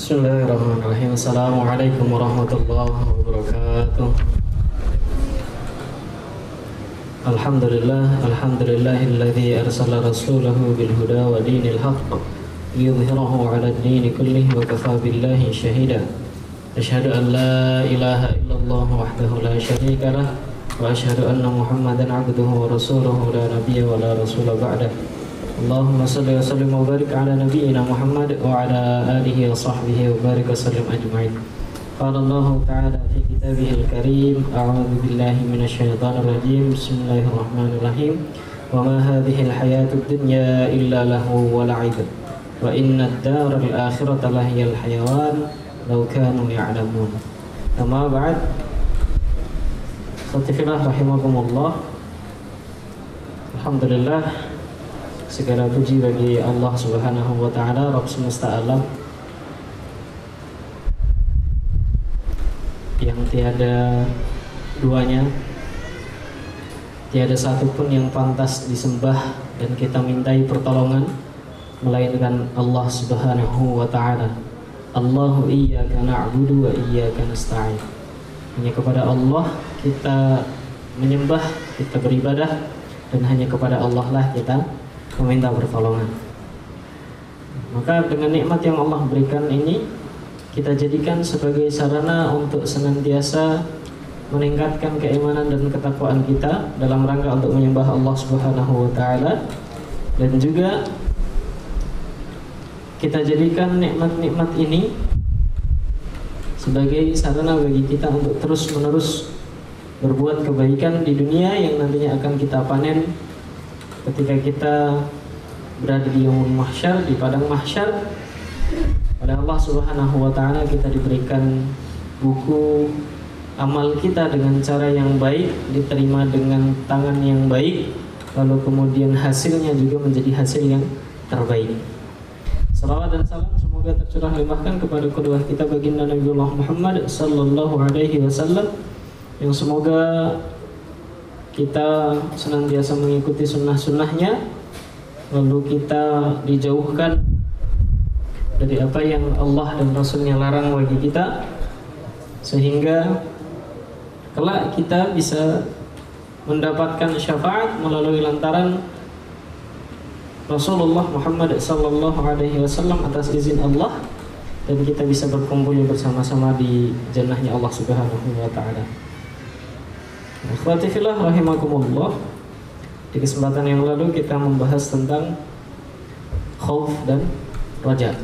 بسم الله الرحمن الرحيم السلام عليكم ورحمة الله وبركاته الحمد لله الحمد لله الذي أرسل رسوله بالهدى ودين الحق ليظهره على الدين كله وكفى بالله شهيدا أشهد أن لا إله إلا الله وحده لا شريك له وأشهد أن محمدا عبده ورسوله لا نبي ولا رسول بعده اللهم صل وسلم وبارك على نبينا محمد وعلى آله وصحبه وبارك وسلم أجمعين. قال الله تعالى في كتابه الكريم أعوذ بالله من الشيطان الرجيم. بسم الله الرحمن الرحيم. وما هذه الحياة الدنيا إلا لهو ولعب. وإن الدار الآخرة لهي الحيوان. لو كانوا يعلمون. أما بعد. خطفنا رحمكم الله الحمد لله. Segala puji bagi Allah Subhanahu wa taala Rabb semesta alam yang tiada duanya tiada satupun yang pantas disembah dan kita mintai pertolongan melainkan Allah Subhanahu wa taala. Allahu iyyaka na'budu wa iyyaka nasta'in. Hanya kepada Allah kita menyembah kita beribadah dan hanya kepada Allah lah kita meminta pertolongan. Maka dengan nikmat yang Allah berikan ini kita jadikan sebagai sarana untuk senantiasa meningkatkan keimanan dan ketakwaan kita dalam rangka untuk menyembah Allah Subhanahu wa taala. Dan juga kita jadikan nikmat-nikmat ini sebagai sarana bagi kita untuk terus-menerus berbuat kebaikan di dunia yang nantinya akan kita panen ketika kita berada di yaumul mahsyar di padang mahsyar oleh Allah Subhanahu wa taala kita diberikan buku amal kita dengan cara yang baik, diterima dengan tangan yang baik, lalu kemudian hasilnya juga menjadi hasil yang terbaik. Salawat dan salam semoga tercurah limpahkan kepada kedua kita baginda Nabiullah Muhammad sallallahu alaihi wasallam yang semoga kita senantiasa mengikuti sunnah-sunnahnya lalu kita dijauhkan dari apa yang Allah dan Rasulnya larang bagi kita sehingga kelak kita bisa mendapatkan syafaat melalui lantaran Rasulullah Muhammad sallallahu alaihi wasallam atas izin Allah dan kita bisa berkumpul bersama-sama di jannahnya Allah Subhanahu wa taala. Akhwati fillah rahimakumullah. Di kesempatan yang lalu kita membahas tentang khauf dan raja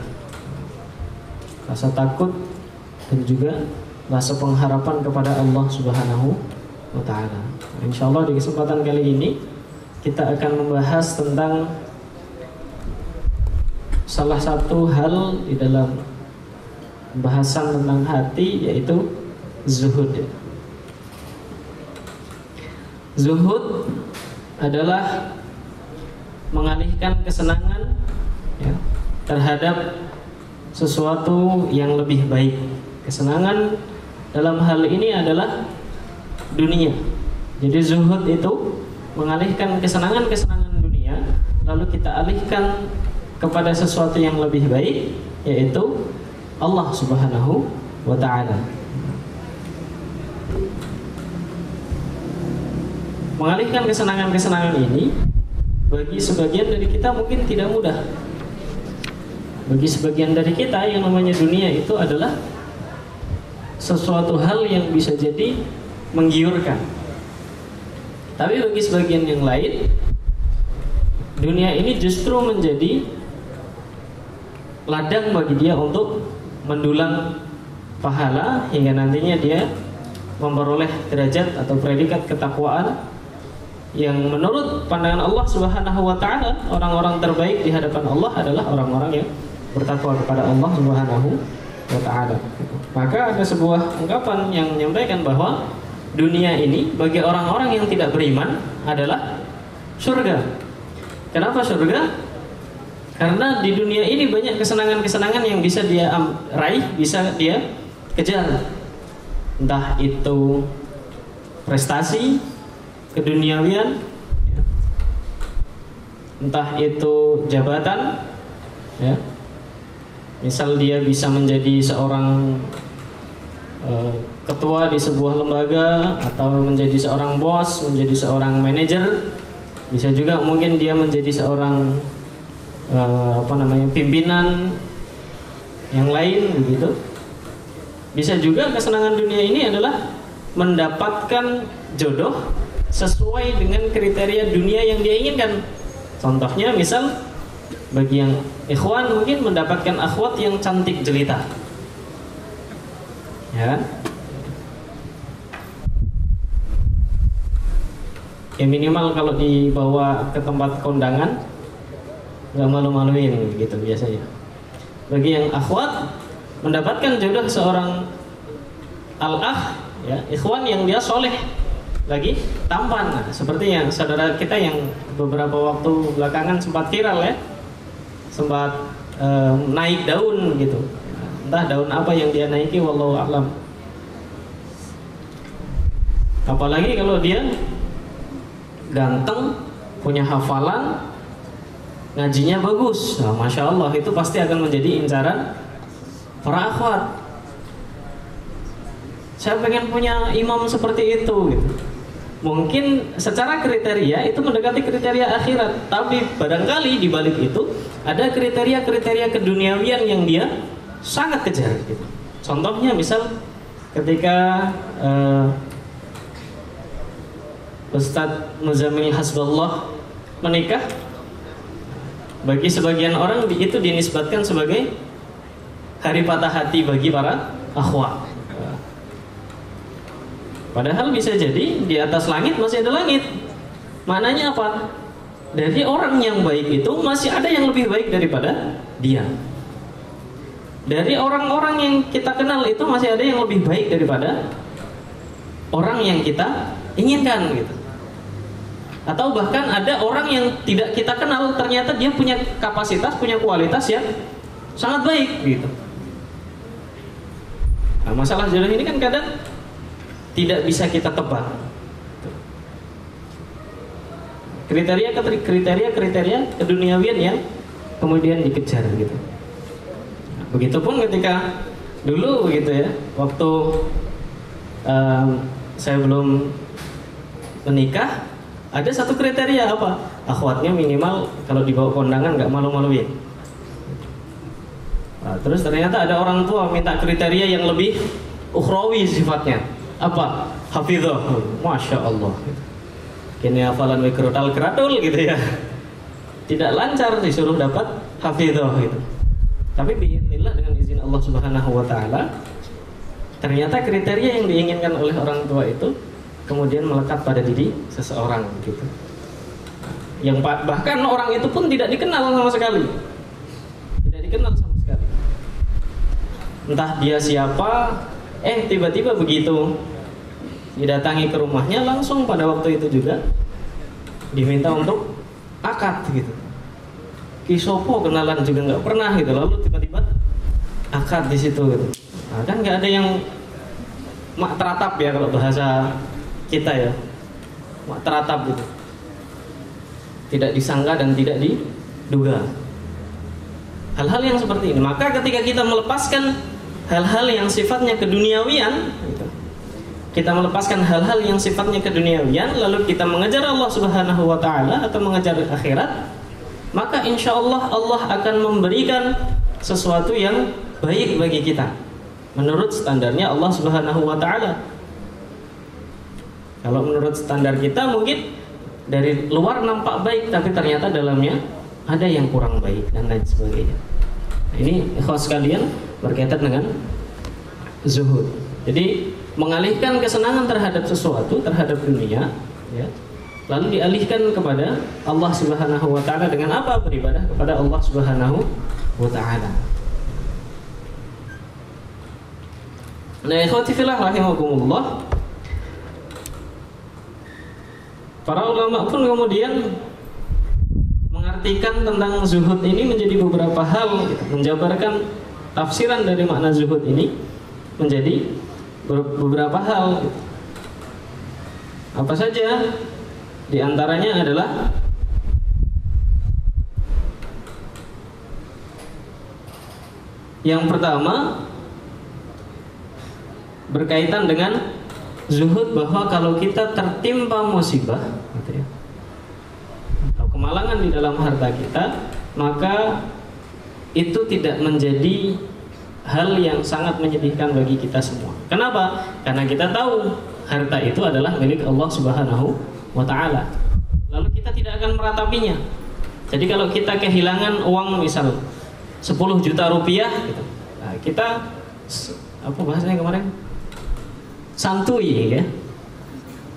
rasa takut dan juga rasa pengharapan kepada Allah Subhanahu wa taala. Insyaallah di kesempatan kali ini kita akan membahas tentang salah satu hal di dalam pembahasan tentang hati yaitu zuhud. Zuhud adalah mengalihkan kesenangan ya, terhadap sesuatu yang lebih baik. Kesenangan dalam hal ini adalah dunia. Jadi zuhud itu mengalihkan kesenangan-kesenangan dunia lalu kita alihkan kepada sesuatu yang lebih baik yaitu Allah Subhanahu wa taala. Mengalihkan kesenangan-kesenangan ini bagi sebagian dari kita mungkin tidak mudah bagi sebagian dari kita yang namanya dunia itu adalah sesuatu hal yang bisa jadi menggiurkan. Tapi bagi sebagian yang lain, dunia ini justru menjadi ladang bagi dia untuk mendulang pahala hingga nantinya dia memperoleh derajat atau predikat ketakwaan yang menurut pandangan Allah Subhanahu wa taala orang-orang terbaik di hadapan Allah adalah orang-orang yang bertakwa kepada Allah Subhanahu wa taala. Maka ada sebuah ungkapan yang menyampaikan bahwa dunia ini bagi orang-orang yang tidak beriman adalah surga. Kenapa surga? Karena di dunia ini banyak kesenangan-kesenangan yang bisa dia raih, bisa dia kejar. Entah itu prestasi, keduniawian, ya. entah itu jabatan, ya, misal dia bisa menjadi seorang uh, ketua di sebuah lembaga atau menjadi seorang bos, menjadi seorang manajer, bisa juga mungkin dia menjadi seorang uh, apa namanya pimpinan yang lain begitu. Bisa juga kesenangan dunia ini adalah mendapatkan jodoh sesuai dengan kriteria dunia yang dia inginkan. Contohnya misal bagi yang ikhwan mungkin mendapatkan akhwat yang cantik jelita. Ya kan? Ya minimal kalau dibawa ke tempat kondangan nggak malu-maluin gitu biasanya. Bagi yang akhwat mendapatkan jodoh seorang al-akh ya, ikhwan yang dia soleh lagi? Tampan. Seperti yang saudara kita yang beberapa waktu belakangan sempat viral ya. Sempat uh, naik daun gitu. Entah daun apa yang dia naiki wallahu alam. Apalagi kalau dia ganteng punya hafalan ngajinya bagus. Nah, masya Allah itu pasti akan menjadi incaran para akhwat. Saya pengen punya imam seperti itu gitu mungkin secara kriteria itu mendekati kriteria akhirat tapi barangkali di balik itu ada kriteria-kriteria keduniawian yang dia sangat kejar gitu. contohnya misal ketika uh, Ustadz Muzamil Hasbullah menikah bagi sebagian orang itu dinisbatkan sebagai hari patah hati bagi para akhwat Padahal bisa jadi di atas langit masih ada langit. Maknanya apa? Dari orang yang baik itu masih ada yang lebih baik daripada dia. Dari orang-orang yang kita kenal itu masih ada yang lebih baik daripada orang yang kita inginkan gitu. Atau bahkan ada orang yang tidak kita kenal ternyata dia punya kapasitas, punya kualitas yang sangat baik gitu. Nah, masalah jodoh ini kan kadang tidak bisa kita tebak. Kriteria kriteria kriteria keduniawian yang kemudian dikejar gitu. Begitupun ketika dulu begitu ya, waktu um, saya belum menikah, ada satu kriteria apa? Akhwatnya minimal kalau dibawa kondangan nggak malu-maluin. Nah, terus ternyata ada orang tua minta kriteria yang lebih ukhrawi sifatnya apa? Hafidhah masya Allah. Kini hafalan mikrotal keratul gitu ya. Tidak lancar disuruh dapat hafidhah gitu. Tapi biiznillah dengan izin Allah Subhanahu wa taala ternyata kriteria yang diinginkan oleh orang tua itu kemudian melekat pada diri seseorang gitu. Yang bahkan orang itu pun tidak dikenal sama sekali. Tidak dikenal sama sekali. Entah dia siapa Eh tiba-tiba begitu didatangi ke rumahnya langsung pada waktu itu juga diminta untuk akad gitu. Kisopo kenalan juga nggak pernah gitu lalu tiba-tiba akad di situ gitu. Nah, kan nggak ada yang mak teratap ya kalau bahasa kita ya mak teratap gitu tidak disangka dan tidak diduga hal-hal yang seperti ini maka ketika kita melepaskan hal-hal yang sifatnya keduniawian gitu. kita melepaskan hal-hal yang sifatnya keduniawian lalu kita mengejar Allah Subhanahu wa taala atau mengejar akhirat maka insya Allah Allah akan memberikan sesuatu yang baik bagi kita menurut standarnya Allah Subhanahu wa taala kalau menurut standar kita mungkin dari luar nampak baik tapi ternyata dalamnya ada yang kurang baik dan lain sebagainya ini ikhwas sekalian berkaitan dengan zuhud. Jadi mengalihkan kesenangan terhadap sesuatu, terhadap dunia, ya, lalu dialihkan kepada Allah Subhanahu wa taala dengan apa? Beribadah kepada Allah Subhanahu wa taala. Nah, rahimakumullah. Para ulama pun kemudian mengartikan tentang zuhud ini menjadi beberapa hal menjabarkan tafsiran dari makna zuhud ini menjadi beberapa hal apa saja? Di antaranya adalah Yang pertama berkaitan dengan zuhud bahwa kalau kita tertimpa musibah gitu ya, kemalangan di dalam harta kita, maka itu tidak menjadi hal yang sangat menyedihkan bagi kita semua. Kenapa? Karena kita tahu harta itu adalah milik Allah Subhanahu wa taala. Lalu kita tidak akan meratapinya. Jadi kalau kita kehilangan uang misal 10 juta rupiah gitu. Nah, kita apa bahasanya kemarin? Santuy ya.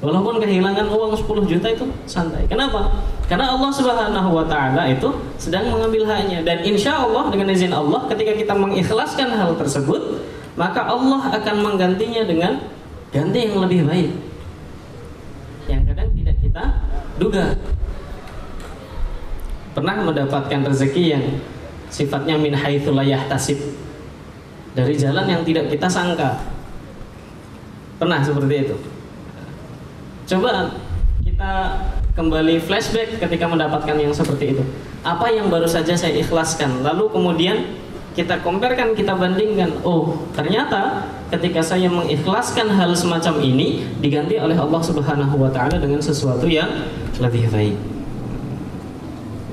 Walaupun kehilangan uang 10 juta itu santai. Kenapa? Karena Allah Subhanahu wa taala itu sedang mengambil haknya dan insya Allah dengan izin Allah ketika kita mengikhlaskan hal tersebut, maka Allah akan menggantinya dengan ganti yang lebih baik. Yang kadang tidak kita duga. Pernah mendapatkan rezeki yang sifatnya min haitsu tasib dari jalan yang tidak kita sangka. Pernah seperti itu. Coba kita kembali flashback ketika mendapatkan yang seperti itu. Apa yang baru saja saya ikhlaskan, lalu kemudian kita comparekan, kita bandingkan. Oh, ternyata ketika saya mengikhlaskan hal semacam ini diganti oleh Allah Subhanahu wa taala dengan sesuatu yang lebih baik.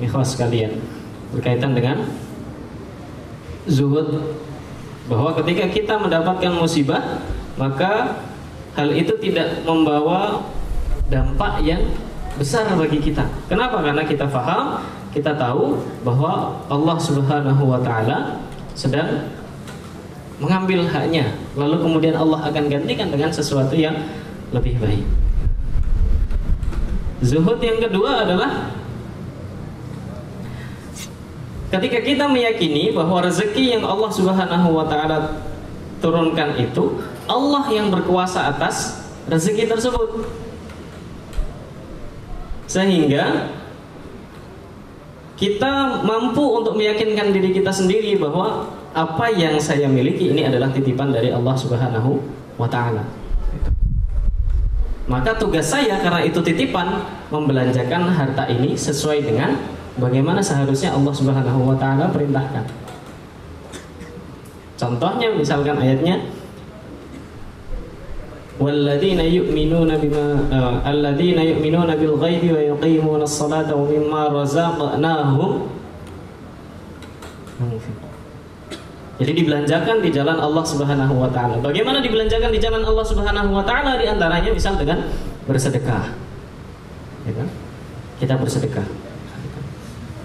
Ikhlas kalian berkaitan dengan zuhud bahwa ketika kita mendapatkan musibah maka hal itu tidak membawa dampak yang besar bagi kita. Kenapa? Karena kita faham, kita tahu bahwa Allah Subhanahu wa taala sedang mengambil haknya. Lalu kemudian Allah akan gantikan dengan sesuatu yang lebih baik. Zuhud yang kedua adalah ketika kita meyakini bahwa rezeki yang Allah Subhanahu wa taala turunkan itu Allah yang berkuasa atas rezeki tersebut. Sehingga kita mampu untuk meyakinkan diri kita sendiri bahwa apa yang saya miliki ini adalah titipan dari Allah Subhanahu wa taala. Maka tugas saya karena itu titipan membelanjakan harta ini sesuai dengan bagaimana seharusnya Allah Subhanahu wa taala perintahkan. Contohnya misalkan ayatnya والذين يؤمنون بما الذين يؤمنون بالغيب ويقيمون الصلاة ومما رزقناهم Jadi dibelanjakan di jalan Allah Subhanahu wa taala. Bagaimana dibelanjakan di jalan Allah Subhanahu wa taala di antaranya misal dengan bersedekah. Ya kan? Kita bersedekah.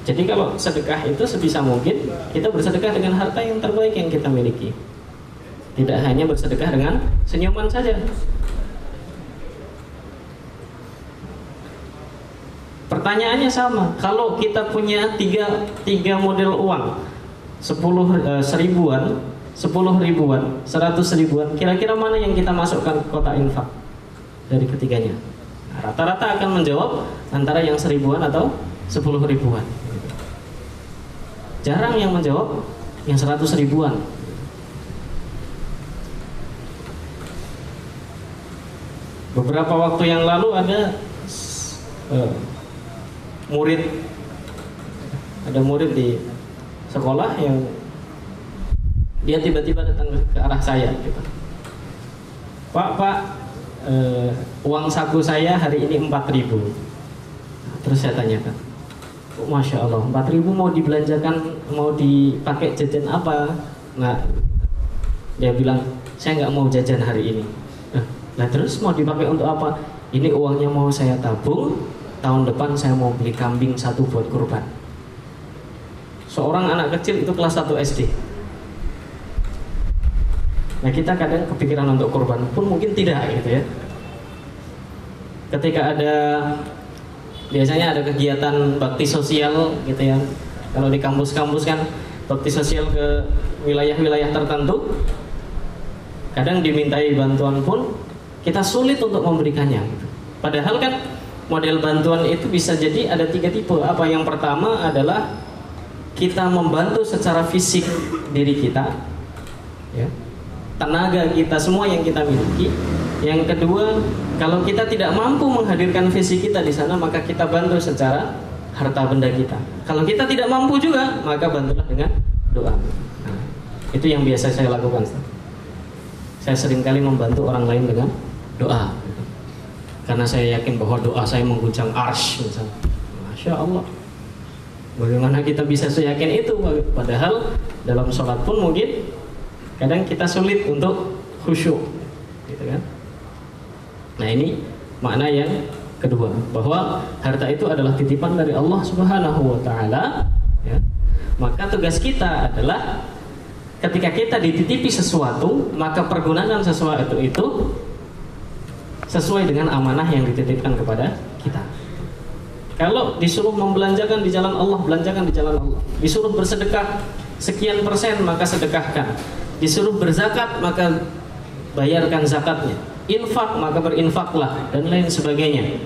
Jadi kalau sedekah itu sebisa mungkin kita bersedekah dengan harta yang terbaik yang kita miliki. Tidak hanya bersedekah dengan senyuman saja. Pertanyaannya sama. Kalau kita punya tiga, tiga model uang, sepuluh uh, seribuan, sepuluh ribuan, seratus ribuan, kira-kira mana yang kita masukkan ke kota infak dari ketiganya? Nah, rata-rata akan menjawab antara yang seribuan atau sepuluh ribuan. Jarang yang menjawab yang seratus ribuan. Beberapa waktu yang lalu ada uh, murid ada murid di sekolah yang dia tiba-tiba datang ke arah saya gitu. Pak, Pak, uh, uang saku saya hari ini 4000 Terus saya tanyakan, oh, Masya Allah, 4000 mau dibelanjakan, mau dipakai jajan apa? Nah, dia bilang, saya nggak mau jajan hari ini. Nah terus mau dipakai untuk apa? Ini uangnya mau saya tabung, tahun depan saya mau beli kambing satu buat kurban. Seorang anak kecil itu kelas 1 SD. Nah kita kadang kepikiran untuk kurban pun mungkin tidak gitu ya. Ketika ada biasanya ada kegiatan bakti sosial gitu ya. Kalau di kampus-kampus kan bakti sosial ke wilayah-wilayah tertentu kadang dimintai bantuan pun kita sulit untuk memberikannya. Padahal kan model bantuan itu bisa jadi ada tiga tipe. Apa yang pertama adalah kita membantu secara fisik diri kita, ya, tenaga kita semua yang kita miliki. Yang kedua, kalau kita tidak mampu menghadirkan fisik kita di sana, maka kita bantu secara harta benda kita. Kalau kita tidak mampu juga, maka bantulah dengan doa. Nah, Itu yang biasa saya lakukan. Saya sering kali membantu orang lain dengan doa. Karena saya yakin bahwa doa saya mengguncang arsh misalnya. Masya Allah. Bagaimana kita bisa seyakin itu? Padahal dalam sholat pun mungkin kadang kita sulit untuk khusyuk, gitu kan? Nah ini makna yang kedua bahwa harta itu adalah titipan dari Allah Subhanahu Wa Taala. Ya. Maka tugas kita adalah ketika kita dititipi sesuatu, maka pergunakan sesuatu itu sesuai dengan amanah yang dititipkan kepada kita. Kalau disuruh membelanjakan di jalan Allah, belanjakan di jalan Allah. Disuruh bersedekah sekian persen, maka sedekahkan. Disuruh berzakat, maka bayarkan zakatnya. Infak, maka berinfaklah dan lain sebagainya.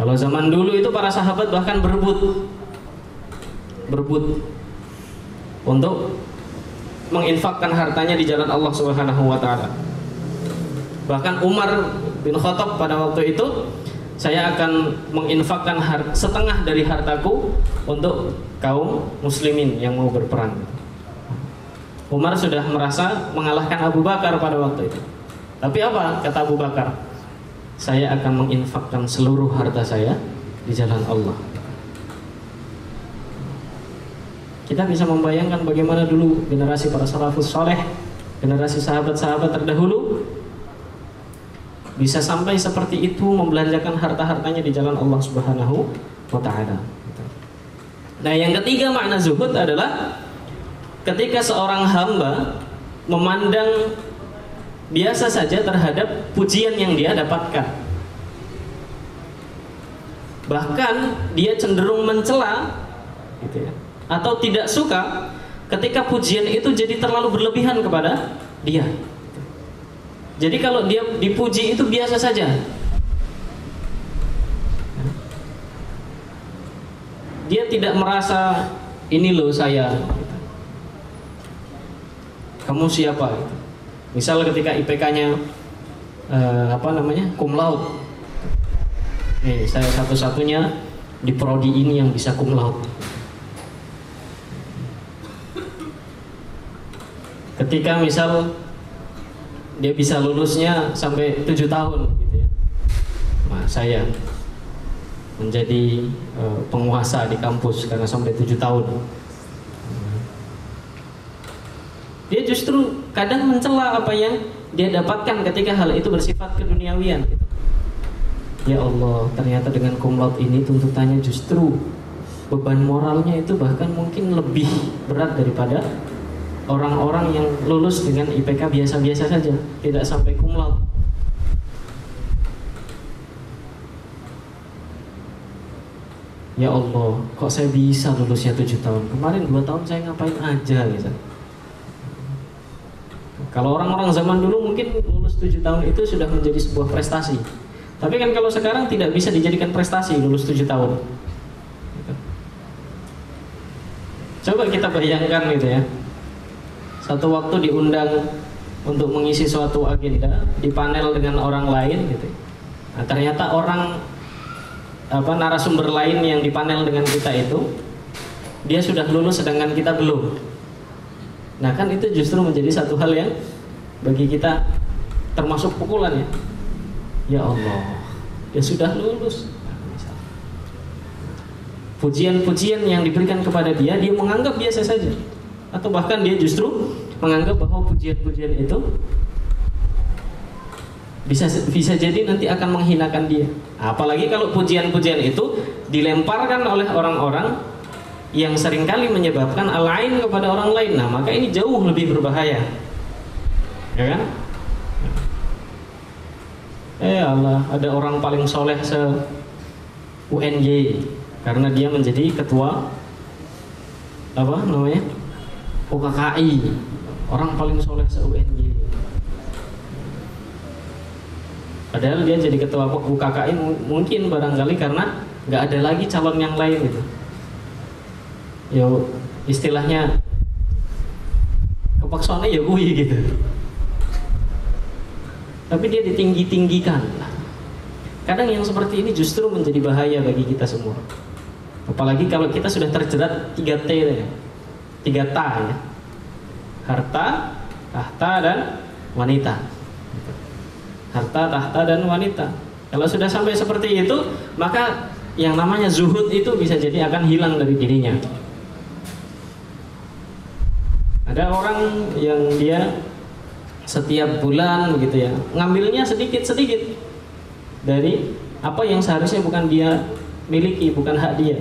Kalau zaman dulu itu para sahabat bahkan berebut berebut untuk menginfakkan hartanya di jalan Allah Subhanahu wa taala. Bahkan Umar bin Khattab pada waktu itu saya akan menginfakkan setengah dari hartaku untuk kaum muslimin yang mau berperang. Umar sudah merasa mengalahkan Abu Bakar pada waktu itu. Tapi apa kata Abu Bakar? Saya akan menginfakkan seluruh harta saya di jalan Allah. Kita bisa membayangkan bagaimana dulu generasi para salafus soleh, generasi sahabat-sahabat terdahulu bisa sampai seperti itu membelanjakan harta-hartanya di jalan Allah Subhanahu wa taala. Nah, yang ketiga makna zuhud adalah ketika seorang hamba memandang biasa saja terhadap pujian yang dia dapatkan. Bahkan dia cenderung mencela gitu ya atau tidak suka ketika pujian itu jadi terlalu berlebihan kepada dia. Jadi kalau dia dipuji itu biasa saja. Dia tidak merasa ini loh saya. Kamu siapa? Misal ketika IPK-nya eh, apa namanya cum laude. Nih saya satu-satunya di prodi ini yang bisa cum laude. ketika misal dia bisa lulusnya sampai tujuh tahun gitu ya nah, saya menjadi uh, penguasa di kampus karena sampai tujuh tahun dia justru kadang mencela apa yang dia dapatkan ketika hal itu bersifat keduniawian gitu. ya Allah ternyata dengan kumlaut ini tuntutannya justru beban moralnya itu bahkan mungkin lebih berat daripada orang-orang yang lulus dengan IPK biasa-biasa saja, tidak sampai kumlaut. Ya Allah, kok saya bisa lulusnya tujuh tahun? Kemarin dua tahun saya ngapain aja gitu. Kalau orang-orang zaman dulu mungkin lulus tujuh tahun itu sudah menjadi sebuah prestasi. Tapi kan kalau sekarang tidak bisa dijadikan prestasi lulus tujuh tahun. Coba kita bayangkan gitu ya satu waktu diundang untuk mengisi suatu agenda di panel dengan orang lain gitu. Nah, ternyata orang apa narasumber lain yang di panel dengan kita itu dia sudah lulus sedangkan kita belum. Nah, kan itu justru menjadi satu hal yang bagi kita termasuk pukulan ya. Ya Allah, dia sudah lulus. Pujian-pujian yang diberikan kepada dia, dia menganggap biasa saja atau bahkan dia justru menganggap bahwa pujian-pujian itu bisa bisa jadi nanti akan menghinakan dia. Apalagi kalau pujian-pujian itu dilemparkan oleh orang-orang yang sering kali menyebabkan alain kepada orang lain. Nah, maka ini jauh lebih berbahaya. Ya kan? Eh Allah, ada orang paling soleh se UNY karena dia menjadi ketua apa namanya? UKKI orang paling soleh se UNY padahal dia jadi ketua UKKI mungkin barangkali karena nggak ada lagi calon yang lain gitu. Ya istilahnya kepaksaannya ya gue gitu. Tapi dia ditinggi-tinggikan. Kadang yang seperti ini justru menjadi bahaya bagi kita semua. Apalagi kalau kita sudah terjerat 3T ya tiga ta ya. Harta, tahta dan wanita. Harta, tahta dan wanita. Kalau sudah sampai seperti itu, maka yang namanya zuhud itu bisa jadi akan hilang dari dirinya. Ada orang yang dia setiap bulan gitu ya, ngambilnya sedikit-sedikit dari apa yang seharusnya bukan dia miliki, bukan hak dia.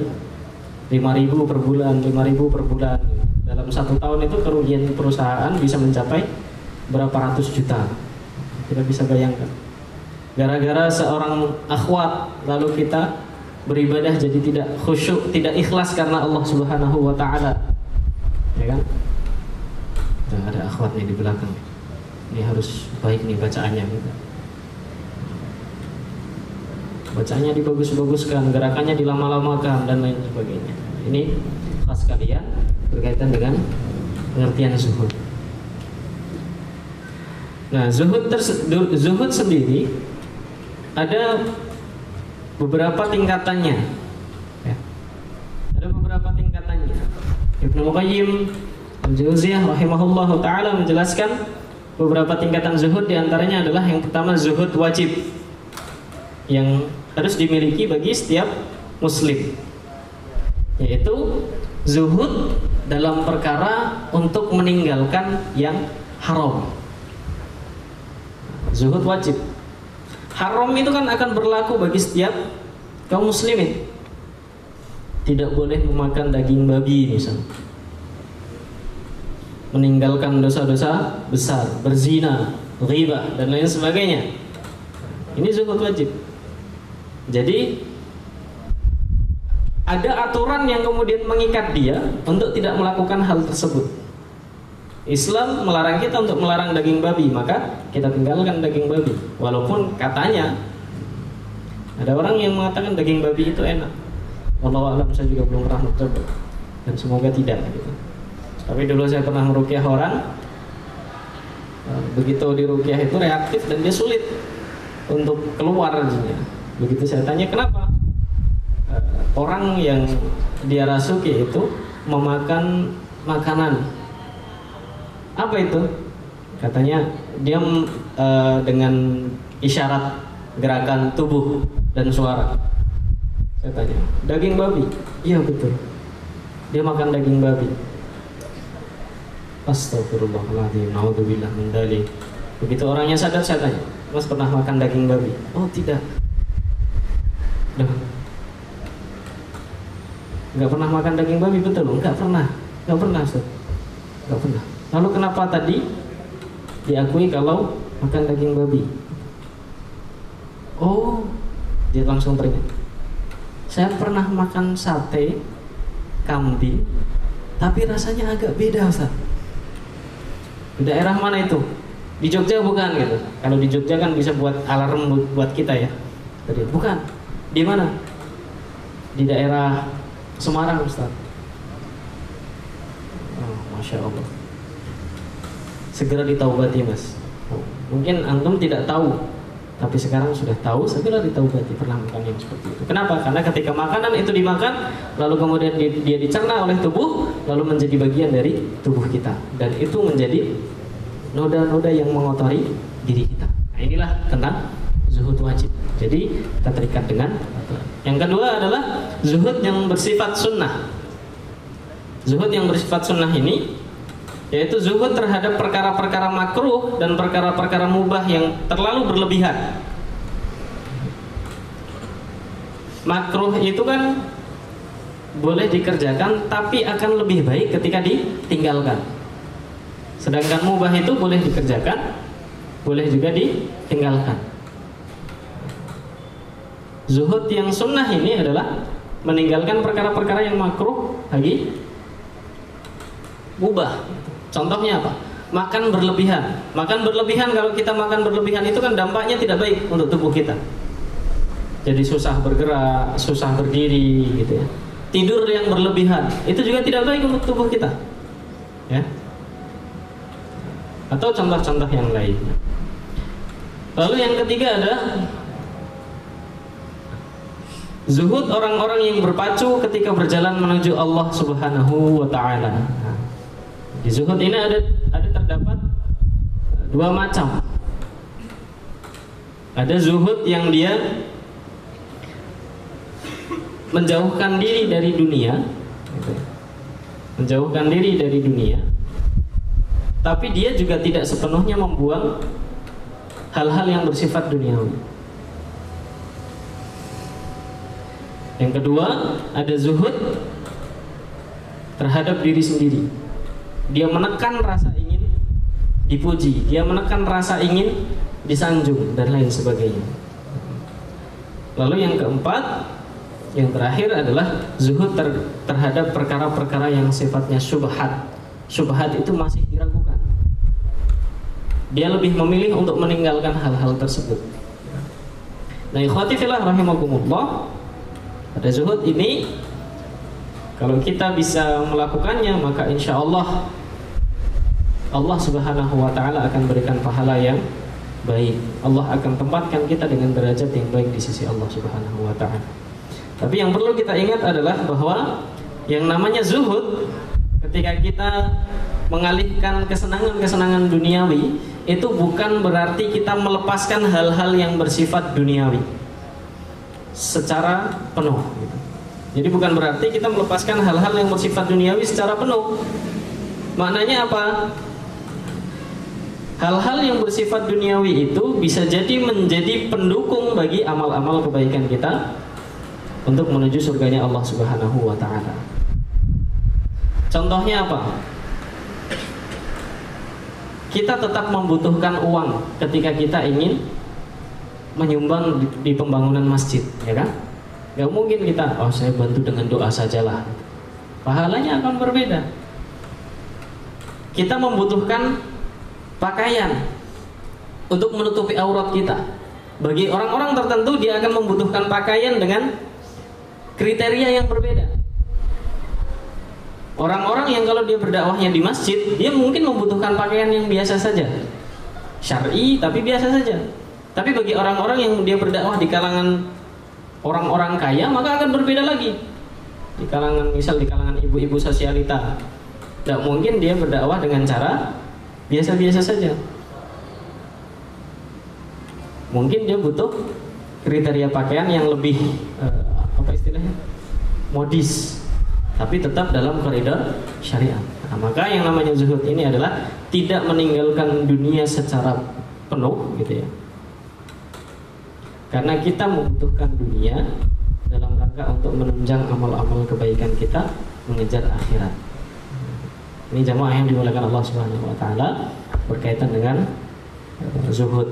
5000 per bulan, 5000 per bulan. Dalam satu tahun itu kerugian perusahaan bisa mencapai berapa ratus juta. Kita bisa bayangkan. Gara-gara seorang akhwat lalu kita beribadah jadi tidak khusyuk, tidak ikhlas karena Allah Subhanahu wa taala. Ya kan? Tuh, ada akhwatnya di belakang. Ini harus baik nih bacaannya gitu bacanya dibagus-baguskan, gerakannya dilama-lamakan dan lain sebagainya. Ini khas kalian berkaitan dengan pengertian zuhud. Nah, zuhud zuhud sendiri ada beberapa tingkatannya. Ya. Ada beberapa tingkatannya. Ibnu Qayyim Al-Jauziyah rahimahullah taala menjelaskan beberapa tingkatan zuhud di antaranya adalah yang pertama zuhud wajib yang harus dimiliki bagi setiap muslim. Yaitu zuhud dalam perkara untuk meninggalkan yang haram. Zuhud wajib. Haram itu kan akan berlaku bagi setiap kaum muslimin. Tidak boleh memakan daging babi misalnya. Meninggalkan dosa-dosa besar berzina ghibah dan lain sebagainya. Ini zuhud wajib jadi ada aturan yang kemudian mengikat dia untuk tidak melakukan hal tersebut. Islam melarang kita untuk melarang daging babi, maka kita tinggalkan daging babi. Walaupun katanya ada orang yang mengatakan daging babi itu enak. Allah alam saya juga belum pernah mencoba dan semoga tidak. Gitu. Tapi dulu saya pernah merukyah orang, begitu dirukyah itu reaktif dan dia sulit untuk keluar Begitu saya tanya kenapa uh, orang yang dia rasuki itu memakan makanan apa itu? Katanya dia uh, dengan isyarat gerakan tubuh dan suara. Saya tanya, daging babi? Iya betul. Dia makan daging babi. Astagfirullahaladzim, naudzubillah min Begitu orangnya sadar saya tanya, Mas pernah makan daging babi? Oh tidak. Duh. Nggak pernah makan daging babi betul? Nggak pernah. Nggak pernah, Ustaz. Nggak pernah. Lalu kenapa tadi diakui kalau makan daging babi? Oh, dia langsung teringat. Saya pernah makan sate kambing, tapi rasanya agak beda, Ustaz. Di daerah mana itu? Di Jogja bukan gitu. Kalau di Jogja kan bisa buat alarm buat kita ya. Tadi bukan. Di mana? Di daerah Semarang, Ustaz. Oh, Masya Allah. Segera ditaubati, Mas. Oh, mungkin antum tidak tahu, tapi sekarang sudah tahu, segera ditaubati pernah makan yang seperti itu. Kenapa? Karena ketika makanan itu dimakan, lalu kemudian dia dicerna oleh tubuh, lalu menjadi bagian dari tubuh kita, dan itu menjadi noda-noda yang mengotori diri kita. Nah, inilah tentang zuhud wajib. Jadi kita terikat dengan Yang kedua adalah zuhud yang bersifat sunnah. Zuhud yang bersifat sunnah ini yaitu zuhud terhadap perkara-perkara makruh dan perkara-perkara mubah yang terlalu berlebihan. Makruh itu kan boleh dikerjakan tapi akan lebih baik ketika ditinggalkan. Sedangkan mubah itu boleh dikerjakan, boleh juga ditinggalkan. Zuhud yang sunnah ini adalah meninggalkan perkara-perkara yang makruh lagi mubah. Contohnya apa? Makan berlebihan. Makan berlebihan kalau kita makan berlebihan itu kan dampaknya tidak baik untuk tubuh kita. Jadi susah bergerak, susah berdiri gitu ya. Tidur yang berlebihan itu juga tidak baik untuk tubuh kita. Ya. Atau contoh-contoh yang lain. Lalu yang ketiga ada Zuhud orang-orang yang berpacu ketika berjalan menuju Allah Subhanahu wa taala. Di zuhud ini ada ada terdapat dua macam. Ada zuhud yang dia menjauhkan diri dari dunia, menjauhkan diri dari dunia, tapi dia juga tidak sepenuhnya membuang hal-hal yang bersifat duniawi. Yang kedua, ada zuhud terhadap diri sendiri. Dia menekan rasa ingin dipuji, dia menekan rasa ingin disanjung dan lain sebagainya. Lalu yang keempat, yang terakhir adalah zuhud ter terhadap perkara-perkara yang sifatnya syubhat. Syubhat itu masih diragukan. Dia lebih memilih untuk meninggalkan hal-hal tersebut. Nah, ikhwati fillah rahimakumullah. Pada zuhud ini kalau kita bisa melakukannya maka insya Allah Allah subhanahu wa ta'ala akan berikan pahala yang baik. Allah akan tempatkan kita dengan derajat yang baik di sisi Allah subhanahu wa ta'ala. Tapi yang perlu kita ingat adalah bahwa yang namanya zuhud ketika kita mengalihkan kesenangan-kesenangan duniawi itu bukan berarti kita melepaskan hal-hal yang bersifat duniawi secara penuh. Jadi bukan berarti kita melepaskan hal-hal yang bersifat duniawi secara penuh. Maknanya apa? Hal-hal yang bersifat duniawi itu bisa jadi menjadi pendukung bagi amal-amal kebaikan kita untuk menuju surganya Allah Subhanahu wa taala. Contohnya apa? Kita tetap membutuhkan uang ketika kita ingin menyumbang di, di pembangunan masjid, ya kan? Gak mungkin kita, oh saya bantu dengan doa sajalah. Pahalanya akan berbeda. Kita membutuhkan pakaian untuk menutupi aurat kita. Bagi orang-orang tertentu dia akan membutuhkan pakaian dengan kriteria yang berbeda. Orang-orang yang kalau dia berdakwahnya di masjid, dia mungkin membutuhkan pakaian yang biasa saja. Syar'i tapi biasa saja. Tapi bagi orang-orang yang dia berdakwah di kalangan orang-orang kaya, maka akan berbeda lagi. Di kalangan misal di kalangan ibu-ibu sosialita, tidak mungkin dia berdakwah dengan cara biasa-biasa saja. Mungkin dia butuh kriteria pakaian yang lebih uh, apa istilahnya? Modis. Tapi tetap dalam koridor syariat. Nah, maka yang namanya zuhud ini adalah tidak meninggalkan dunia secara penuh gitu ya karena kita membutuhkan dunia dalam rangka untuk menunjang amal-amal kebaikan kita mengejar akhirat. Ini jamaah yang dimuliakan Allah Subhanahu wa taala berkaitan dengan uh, zuhud.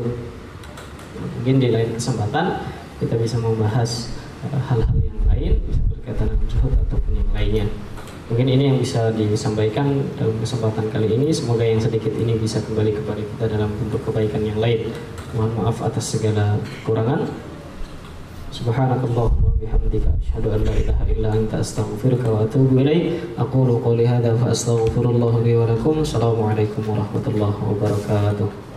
Mungkin di lain kesempatan kita bisa membahas hal-hal yang lain bisa berkaitan dengan zuhud ataupun yang lainnya mungkin ini yang bisa disampaikan dalam kesempatan kali ini. Semoga yang sedikit ini bisa kembali kepada kita dalam bentuk kebaikan yang lain. Mohon maaf atas segala kekurangan. Subhanakallah bihamdika asyhadu an la ilaha illa anta astaghfiruka wa atubu ilaik. Aqulu qawli hadza fa astaghfirullah li wa lakum. Assalamualaikum warahmatullahi wabarakatuh